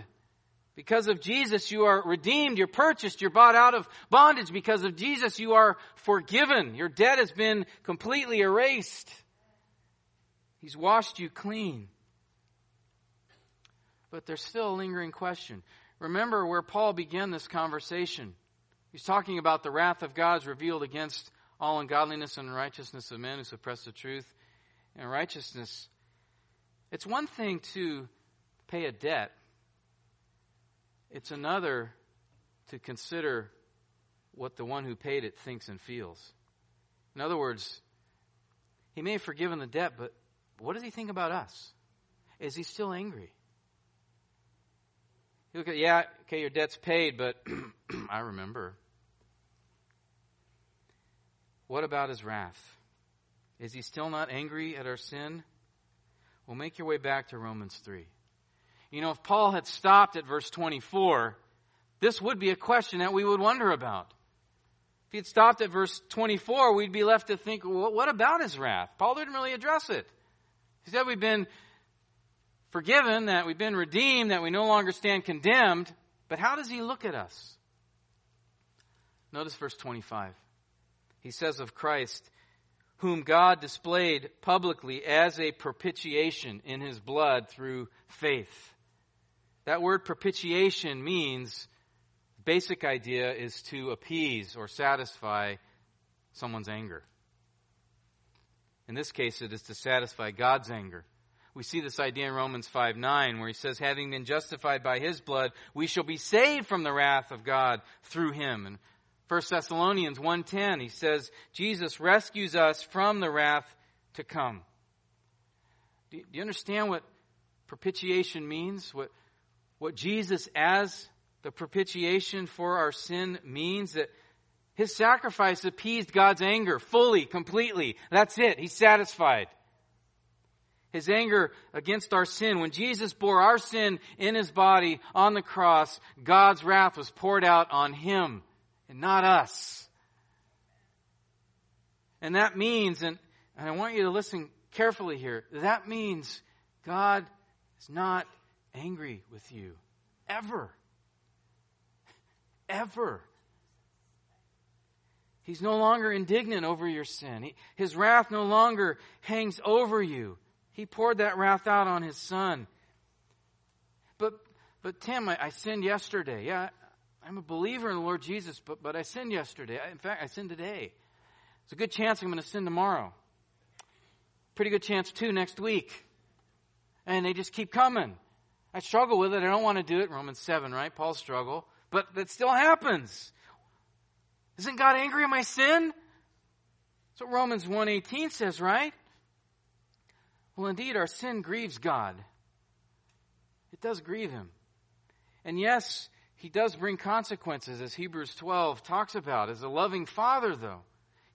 Because of Jesus, you are redeemed, you're purchased, you're bought out of bondage. Because of Jesus, you are forgiven. Your debt has been completely erased. He's washed you clean. But there's still a lingering question. Remember where Paul began this conversation. He's talking about the wrath of God revealed against all ungodliness and unrighteousness of men who suppress the truth and righteousness. It's one thing to pay a debt it's another to consider what the one who paid it thinks and feels. In other words, he may have forgiven the debt, but what does he think about us? Is he still angry? You look at, yeah, okay, your debt's paid, but I remember. What about his wrath? Is he still not angry at our sin? Well, make your way back to Romans 3. You know, if Paul had stopped at verse 24, this would be a question that we would wonder about. If he had stopped at verse 24, we'd be left to think, well, what about his wrath? Paul didn't really address it. He said we've been forgiven, that we've been redeemed, that we no longer stand condemned. But how does he look at us? Notice verse 25. He says of Christ, whom God displayed publicly as a propitiation in his blood through faith. That word propitiation means, basic idea is to appease or satisfy someone's anger. In this case, it is to satisfy God's anger. We see this idea in Romans 5 9, where he says, Having been justified by his blood, we shall be saved from the wrath of God through him. And 1 Thessalonians 1.10, he says, Jesus rescues us from the wrath to come. Do you understand what propitiation means? What, what Jesus as the propitiation for our sin means that his sacrifice appeased God's anger fully, completely. That's it. He's satisfied. His anger against our sin. When Jesus bore our sin in his body on the cross, God's wrath was poured out on him and not us. And that means, and, and I want you to listen carefully here, that means God is not angry with you. Ever. Ever. He's no longer indignant over your sin. He, his wrath no longer hangs over you. He poured that wrath out on his son. But, but Tim, I, I sinned yesterday. Yeah, I'm a believer in the Lord Jesus, but, but I sinned yesterday. In fact, I sinned today. There's a good chance I'm going to sin tomorrow. Pretty good chance, too, next week. And they just keep coming. I struggle with it. I don't want to do it. Romans 7, right? Paul's struggle. But that still happens. Isn't God angry at my sin? That's what Romans 1.18 says, right? Well, indeed, our sin grieves God. It does grieve Him. And yes, He does bring consequences, as Hebrews 12 talks about. As a loving Father, though,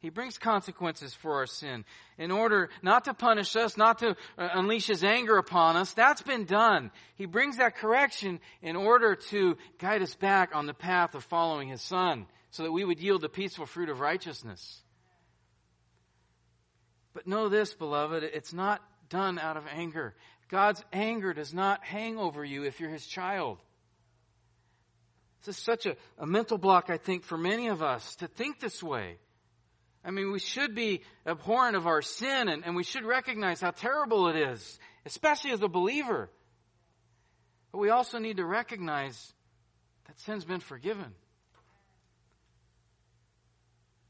he brings consequences for our sin in order not to punish us, not to uh, unleash his anger upon us. That's been done. He brings that correction in order to guide us back on the path of following his son so that we would yield the peaceful fruit of righteousness. But know this, beloved, it's not done out of anger. God's anger does not hang over you if you're his child. This is such a, a mental block, I think, for many of us to think this way. I mean, we should be abhorrent of our sin and, and we should recognize how terrible it is, especially as a believer. But we also need to recognize that sin's been forgiven.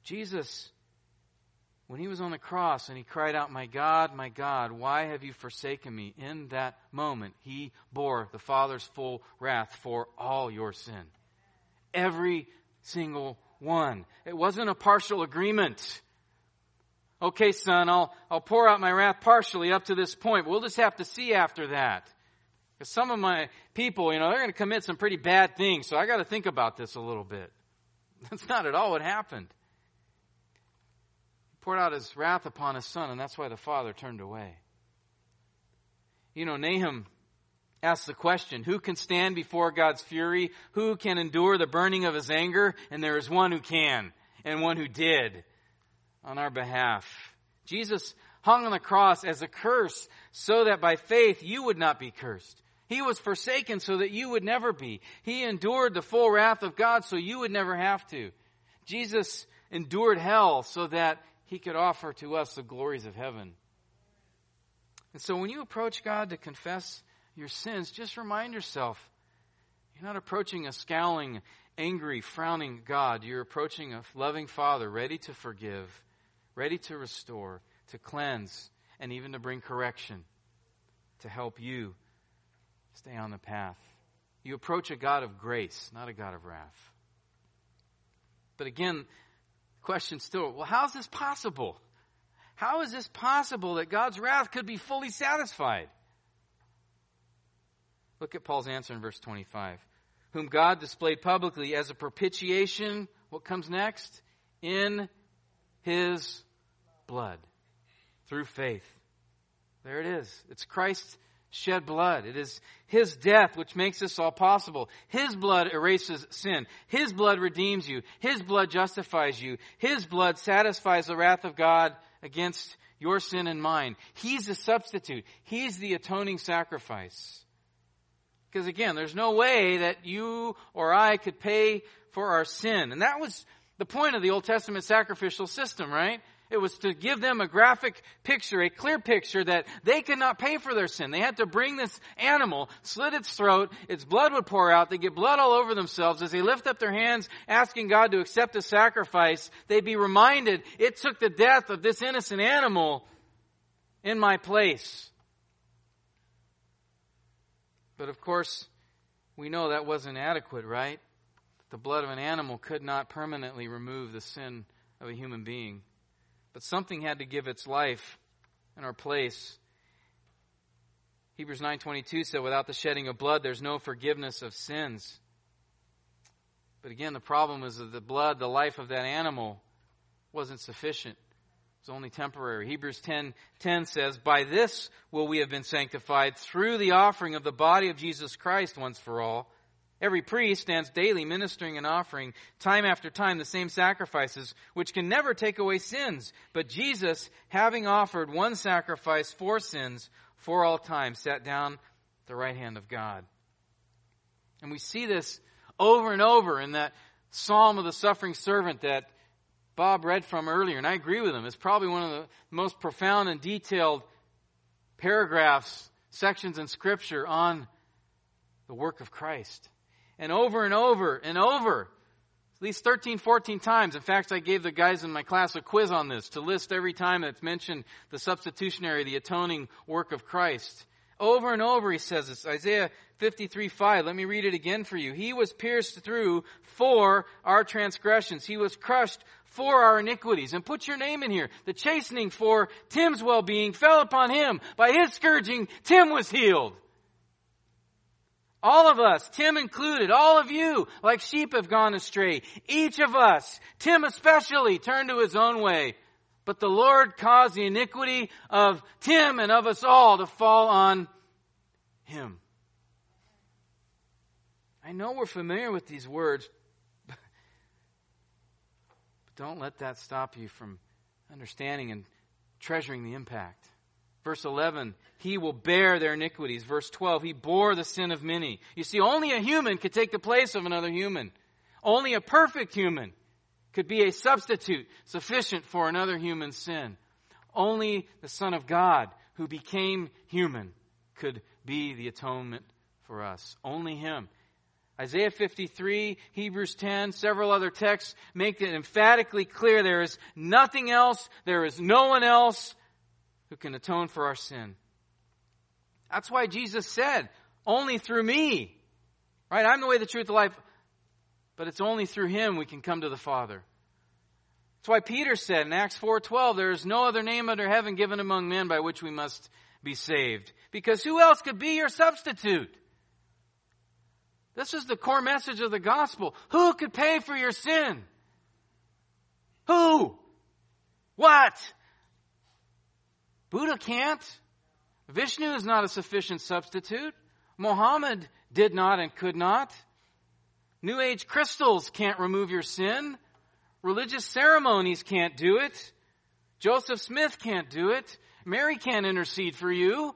Jesus, when he was on the cross and he cried out, My God, my God, why have you forsaken me? In that moment, he bore the Father's full wrath for all your sin. Every single one. It wasn't a partial agreement. Okay, son, I'll, I'll pour out my wrath partially up to this point. We'll just have to see after that. Because some of my people, you know, they're going to commit some pretty bad things, so I got to think about this a little bit. That's not at all what happened. He poured out his wrath upon his son, and that's why the father turned away. You know, Nahum asks the question, who can stand before God's fury? Who can endure the burning of his anger? And there is one who can, and one who did on our behalf. Jesus hung on the cross as a curse so that by faith you would not be cursed. He was forsaken so that you would never be. He endured the full wrath of God so you would never have to. Jesus endured hell so that he could offer to us the glories of heaven. And so when you approach God to confess your sins, just remind yourself you're not approaching a scowling, angry, frowning God. You're approaching a loving Father ready to forgive, ready to restore, to cleanse, and even to bring correction to help you stay on the path. You approach a God of grace, not a God of wrath. But again, question still, well, how is this possible? How is this possible that God's wrath could be fully satisfied? Look at Paul's answer in verse 25. Whom God displayed publicly as a propitiation, what comes next? In his blood through faith. There it is. It's Christ's shed blood. It is His death which makes this all possible. His blood erases sin. His blood redeems you. His blood justifies you. His blood satisfies the wrath of God against your sin and mine. He's the substitute. He's the atoning sacrifice. Because again, there's no way that you or I could pay for our sin. And that was the point of the Old Testament sacrificial system, right? It was to give them a graphic picture, a clear picture that they could not pay for their sin. They had to bring this animal, slit its throat, its blood would pour out, they get blood all over themselves. As they lift up their hands asking God to accept the sacrifice, they'd be reminded, it took the death of this innocent animal in my place. But of course, we know that wasn't adequate, right? The blood of an animal could not permanently remove the sin of a human being. But something had to give its life in our place. Hebrews 9:22 said without the shedding of blood there's no forgiveness of sins. But again the problem is that the blood, the life of that animal wasn't sufficient. It was only temporary. Hebrews 10:10 10, says, "By this will we have been sanctified through the offering of the body of Jesus Christ once for all." Every priest stands daily ministering and offering time after time the same sacrifices, which can never take away sins. But Jesus, having offered one sacrifice for sins for all time, sat down at the right hand of God. And we see this over and over in that Psalm of the Suffering Servant that Bob read from earlier, and I agree with him. It's probably one of the most profound and detailed paragraphs, sections in Scripture on the work of Christ and over and over and over. At least 13, 14 times. In fact, I gave the guys in my class a quiz on this to list every time that's mentioned the substitutionary, the atoning work of Christ. Over and over he says this. Isaiah 53, 5. Let me read it again for you. He was pierced through for our transgressions. He was crushed for our iniquities. And put your name in here. The chastening for Tim's well-being fell upon him. By his scourging, Tim was healed. All of us, Tim included, all of you, like sheep have gone astray. Each of us, Tim especially, turned to his own way. But the Lord caused the iniquity of Tim and of us all to fall on him. I know we're familiar with these words, but don't let that stop you from understanding and treasuring the impact. Verse 11, he will bear their iniquities. Verse 12, he bore the sin of many. You see, only a human could take the place of another human. Only a perfect human could be a substitute sufficient for another human's sin. Only the Son of God, who became human, could be the atonement for us. Only Him. Isaiah 53, Hebrews 10, several other texts make it emphatically clear there is nothing else, there is no one else who can atone for our sin. That's why Jesus said, only through me. Right? I'm the way, the truth, the life. But it's only through him we can come to the Father. That's why Peter said in Acts 4:12, there is no other name under heaven given among men by which we must be saved. Because who else could be your substitute? This is the core message of the gospel. Who could pay for your sin? Who? What? Buddha can't. Vishnu is not a sufficient substitute. Mohammed did not and could not. New Age crystals can't remove your sin. Religious ceremonies can't do it. Joseph Smith can't do it. Mary can't intercede for you.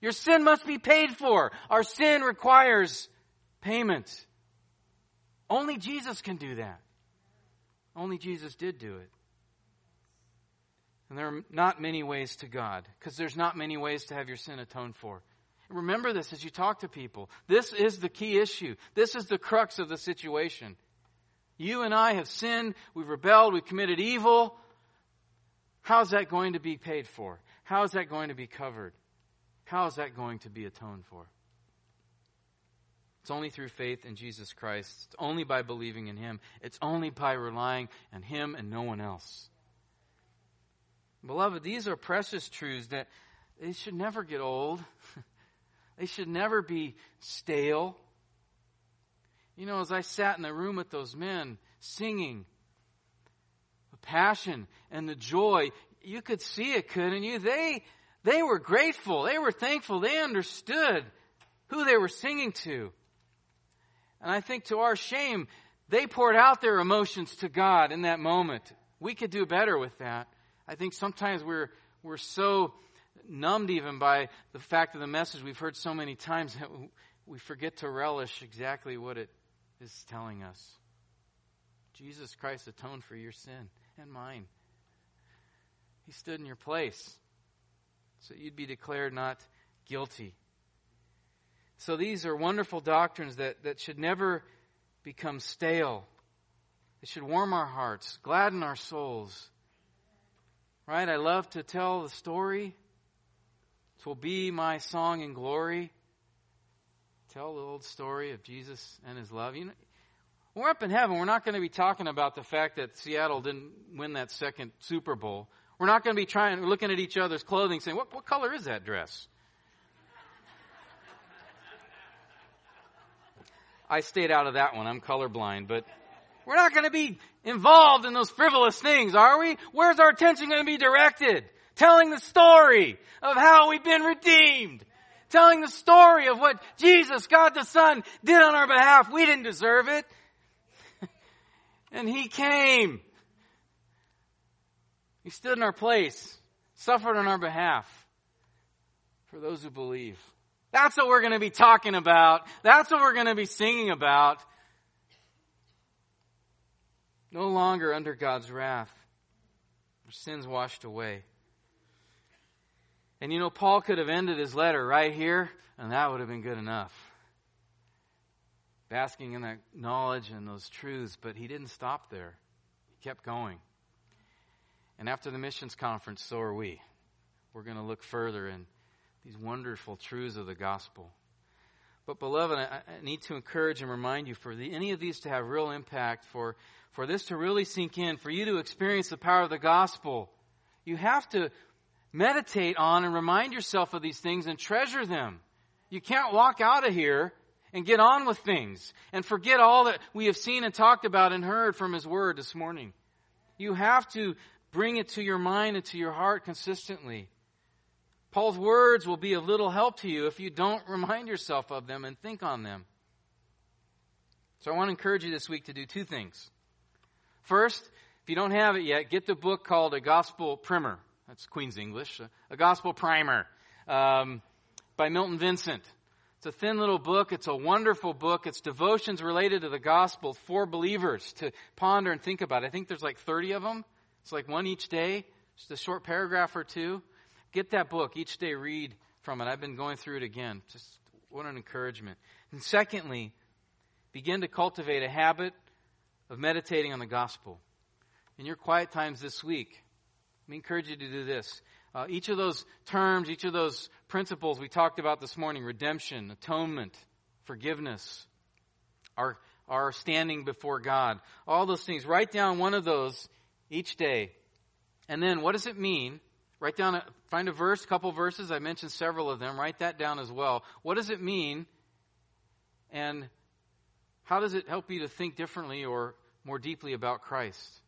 Your sin must be paid for. Our sin requires payment. Only Jesus can do that. Only Jesus did do it. And there are not many ways to God, because there's not many ways to have your sin atoned for. Remember this as you talk to people. This is the key issue. This is the crux of the situation. You and I have sinned, we've rebelled, we've committed evil. How's that going to be paid for? How is that going to be covered? How is that going to be atoned for? It's only through faith in Jesus Christ. It's only by believing in Him. It's only by relying on Him and no one else. Beloved, these are precious truths that they should never get old. they should never be stale. You know, as I sat in the room with those men singing, the passion and the joy, you could see it, couldn't you? They, they were grateful. They were thankful. They understood who they were singing to. And I think to our shame, they poured out their emotions to God in that moment. We could do better with that. I think sometimes we're, we're so numbed even by the fact of the message we've heard so many times that we forget to relish exactly what it is telling us. Jesus Christ atoned for your sin and mine. He stood in your place so you'd be declared not guilty. So these are wonderful doctrines that, that should never become stale. They should warm our hearts, gladden our souls, Right? I love to tell the story. It will be my song in glory. Tell the old story of Jesus and his love. You know, we're up in heaven. We're not going to be talking about the fact that Seattle didn't win that second Super Bowl. We're not going to be trying looking at each other's clothing saying, "What, what color is that dress?" I stayed out of that one. I'm colorblind, but we're not going to be involved in those frivolous things, are we? Where's our attention going to be directed? Telling the story of how we've been redeemed. Telling the story of what Jesus, God the Son, did on our behalf. We didn't deserve it. and He came. He stood in our place, suffered on our behalf for those who believe. That's what we're going to be talking about. That's what we're going to be singing about no longer under God's wrath. Our sins washed away. And you know, Paul could have ended his letter right here, and that would have been good enough. Basking in that knowledge and those truths, but he didn't stop there. He kept going. And after the missions conference, so are we. We're going to look further in these wonderful truths of the gospel. But, beloved, I, need to encourage and remind you for the, any of these to have real impact, for for this to really sink in, for you to experience the power of the gospel, you have to meditate on and remind yourself of these things and treasure them. You can't walk out of here and get on with things and forget all that we have seen and talked about and heard from His Word this morning. You have to bring it to your mind and to your heart consistently. Paul's words will be of little help to you if you don't remind yourself of them and think on them. So I want to encourage you this week to do two things. First, if you don't have it yet, get the book called A Gospel Primer. That's Queen's English. A Gospel Primer um, by Milton Vincent. It's a thin little book. It's a wonderful book. It's devotions related to the gospel for believers to ponder and think about. I think there's like 30 of them. It's like one each day, just a short paragraph or two. Get that book each day, read from it. I've been going through it again. Just what an encouragement. And secondly, begin to cultivate a habit of meditating on the gospel. In your quiet times this week, me encourage you to do this. Uh, each of those terms, each of those principles we talked about this morning redemption, atonement, forgiveness, our, our standing before God, all those things write down one of those each day. And then what does it mean? Write down, a, find a verse, a couple verses. I mentioned several of them. Write that down as well. What does it mean? And How does it help you to think differently or more deeply about Christ?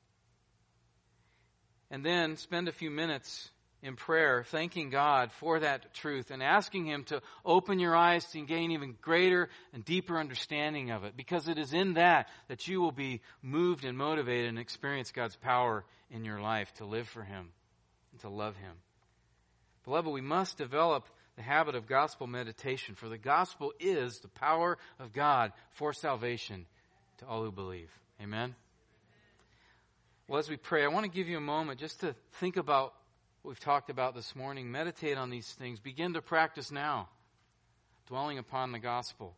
And then spend a few minutes in prayer, thanking God for that truth and asking Him to open your eyes to gain even greater and deeper understanding of it. Because it is in that that you will be moved and motivated and experience God's power in your life to live for Him and to love Him. Beloved, we must develop the habit of gospel meditation, for the gospel is the power of God for salvation to all who believe. Amen. Well, as we pray, I want to give you a moment just to think about what we've talked about this morning. Meditate on these things. Begin to practice now, dwelling upon the gospel.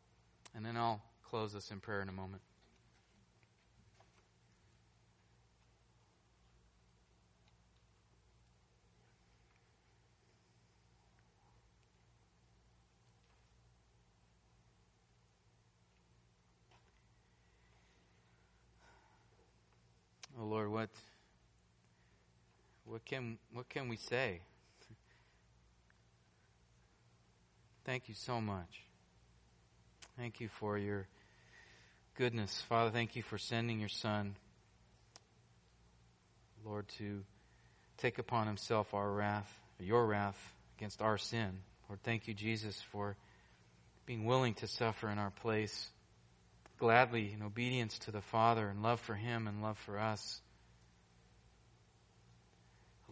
And then I'll close this in prayer in a moment. Oh Lord, what what can what can we say? Thank you so much. Thank you for your goodness. Father, thank you for sending your son Lord to take upon himself our wrath, your wrath against our sin. Lord, thank you Jesus for being willing to suffer in our place gladly in obedience to the Father and love for Him and love for us.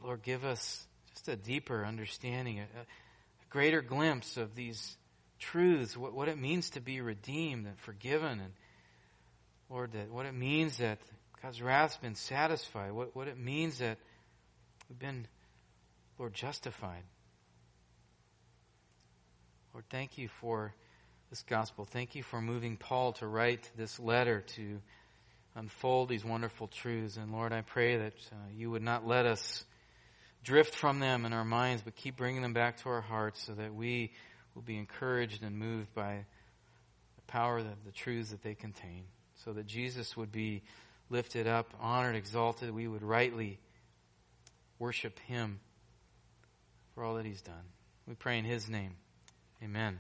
Lord, give us just a deeper understanding, a, a greater glimpse of these truths, what, what it means to be redeemed and forgiven, and Lord, that what it means that God's wrath's been satisfied, what, what it means that we've been, Lord, justified. Lord, thank you for this gospel. Thank you for moving Paul to write this letter to unfold these wonderful truths. And Lord, I pray that uh, you would not let us drift from them in our minds, but keep bringing them back to our hearts so that we will be encouraged and moved by the power of the truths that they contain. So that Jesus would be lifted up, honored, exalted. We would rightly worship him for all that he's done. We pray in his name. Amen.